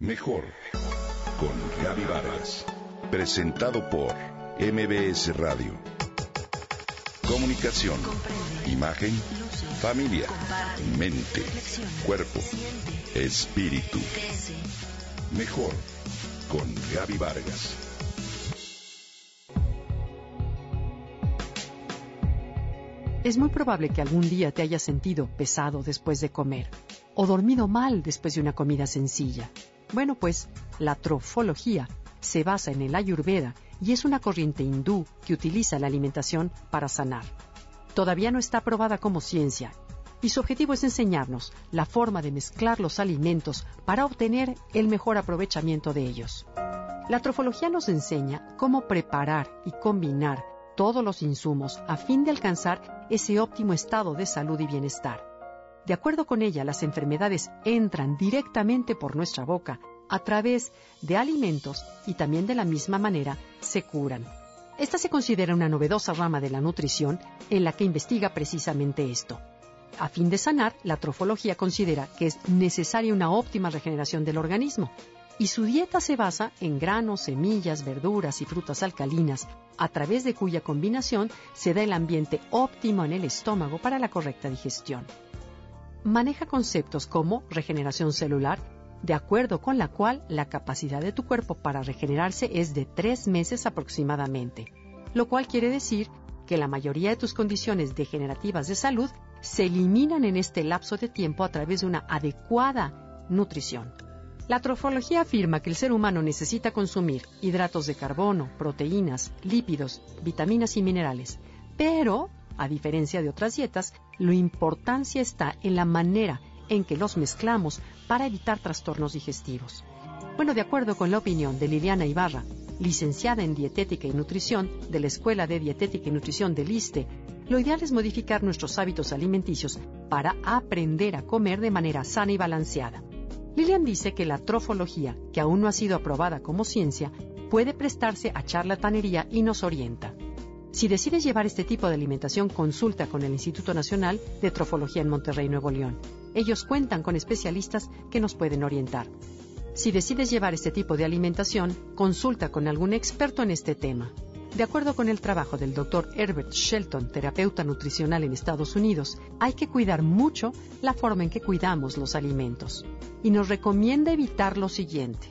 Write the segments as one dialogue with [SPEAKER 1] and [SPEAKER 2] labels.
[SPEAKER 1] Mejor con Gaby Vargas. Presentado por MBS Radio. Comunicación, imagen, familia, mente, cuerpo, espíritu. Mejor con Gaby Vargas.
[SPEAKER 2] Es muy probable que algún día te hayas sentido pesado después de comer o dormido mal después de una comida sencilla. Bueno, pues la trofología se basa en el ayurveda y es una corriente hindú que utiliza la alimentación para sanar. Todavía no está aprobada como ciencia y su objetivo es enseñarnos la forma de mezclar los alimentos para obtener el mejor aprovechamiento de ellos. La trofología nos enseña cómo preparar y combinar todos los insumos a fin de alcanzar ese óptimo estado de salud y bienestar. De acuerdo con ella, las enfermedades entran directamente por nuestra boca a través de alimentos y también de la misma manera se curan. Esta se considera una novedosa rama de la nutrición en la que investiga precisamente esto. A fin de sanar, la trofología considera que es necesaria una óptima regeneración del organismo y su dieta se basa en granos, semillas, verduras y frutas alcalinas, a través de cuya combinación se da el ambiente óptimo en el estómago para la correcta digestión maneja conceptos como regeneración celular, de acuerdo con la cual la capacidad de tu cuerpo para regenerarse es de tres meses aproximadamente, lo cual quiere decir que la mayoría de tus condiciones degenerativas de salud se eliminan en este lapso de tiempo a través de una adecuada nutrición. La trofología afirma que el ser humano necesita consumir hidratos de carbono, proteínas, lípidos, vitaminas y minerales, pero a diferencia de otras dietas, la importancia está en la manera en que los mezclamos para evitar trastornos digestivos. Bueno, de acuerdo con la opinión de Liliana Ibarra, licenciada en Dietética y Nutrición de la Escuela de Dietética y Nutrición del ISTE, lo ideal es modificar nuestros hábitos alimenticios para aprender a comer de manera sana y balanceada. Lilian dice que la trofología, que aún no ha sido aprobada como ciencia, puede prestarse a charlatanería y nos orienta. Si decides llevar este tipo de alimentación, consulta con el Instituto Nacional de Trofología en Monterrey, Nuevo León. Ellos cuentan con especialistas que nos pueden orientar. Si decides llevar este tipo de alimentación, consulta con algún experto en este tema. De acuerdo con el trabajo del Dr. Herbert Shelton, terapeuta nutricional en Estados Unidos, hay que cuidar mucho la forma en que cuidamos los alimentos. Y nos recomienda evitar lo siguiente.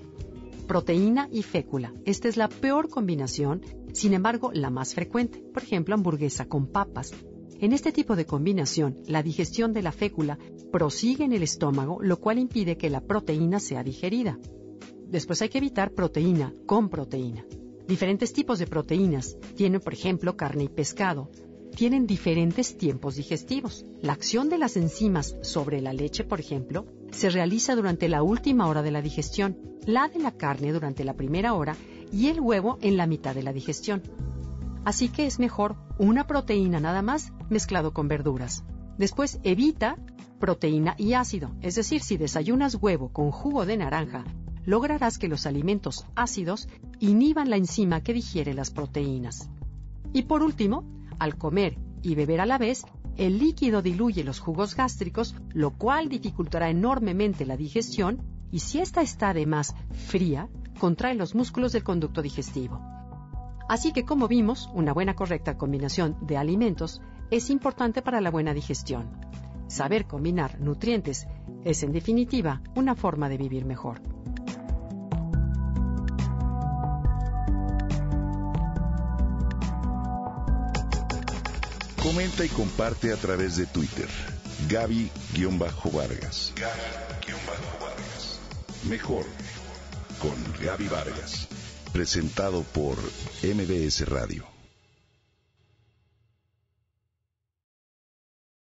[SPEAKER 2] Proteína y fécula. Esta es la peor combinación sin embargo, la más frecuente, por ejemplo, hamburguesa con papas. En este tipo de combinación, la digestión de la fécula prosigue en el estómago, lo cual impide que la proteína sea digerida. Después hay que evitar proteína con proteína. Diferentes tipos de proteínas tienen, por ejemplo, carne y pescado. Tienen diferentes tiempos digestivos. La acción de las enzimas sobre la leche, por ejemplo, se realiza durante la última hora de la digestión, la de la carne durante la primera hora y el huevo en la mitad de la digestión. Así que es mejor una proteína nada más mezclado con verduras. Después evita proteína y ácido, es decir, si desayunas huevo con jugo de naranja, lograrás que los alimentos ácidos inhiban la enzima que digiere las proteínas. Y por último, al comer y beber a la vez, el líquido diluye los jugos gástricos, lo cual dificultará enormemente la digestión y si ésta está además fría, contrae los músculos del conducto digestivo. Así que, como vimos, una buena correcta combinación de alimentos es importante para la buena digestión. Saber combinar nutrientes es, en definitiva, una forma de vivir mejor.
[SPEAKER 1] Comenta y comparte a través de Twitter. Gaby-Vargas. Gaby-Vargas. Mejor con Gaby Vargas. Presentado por MBS Radio.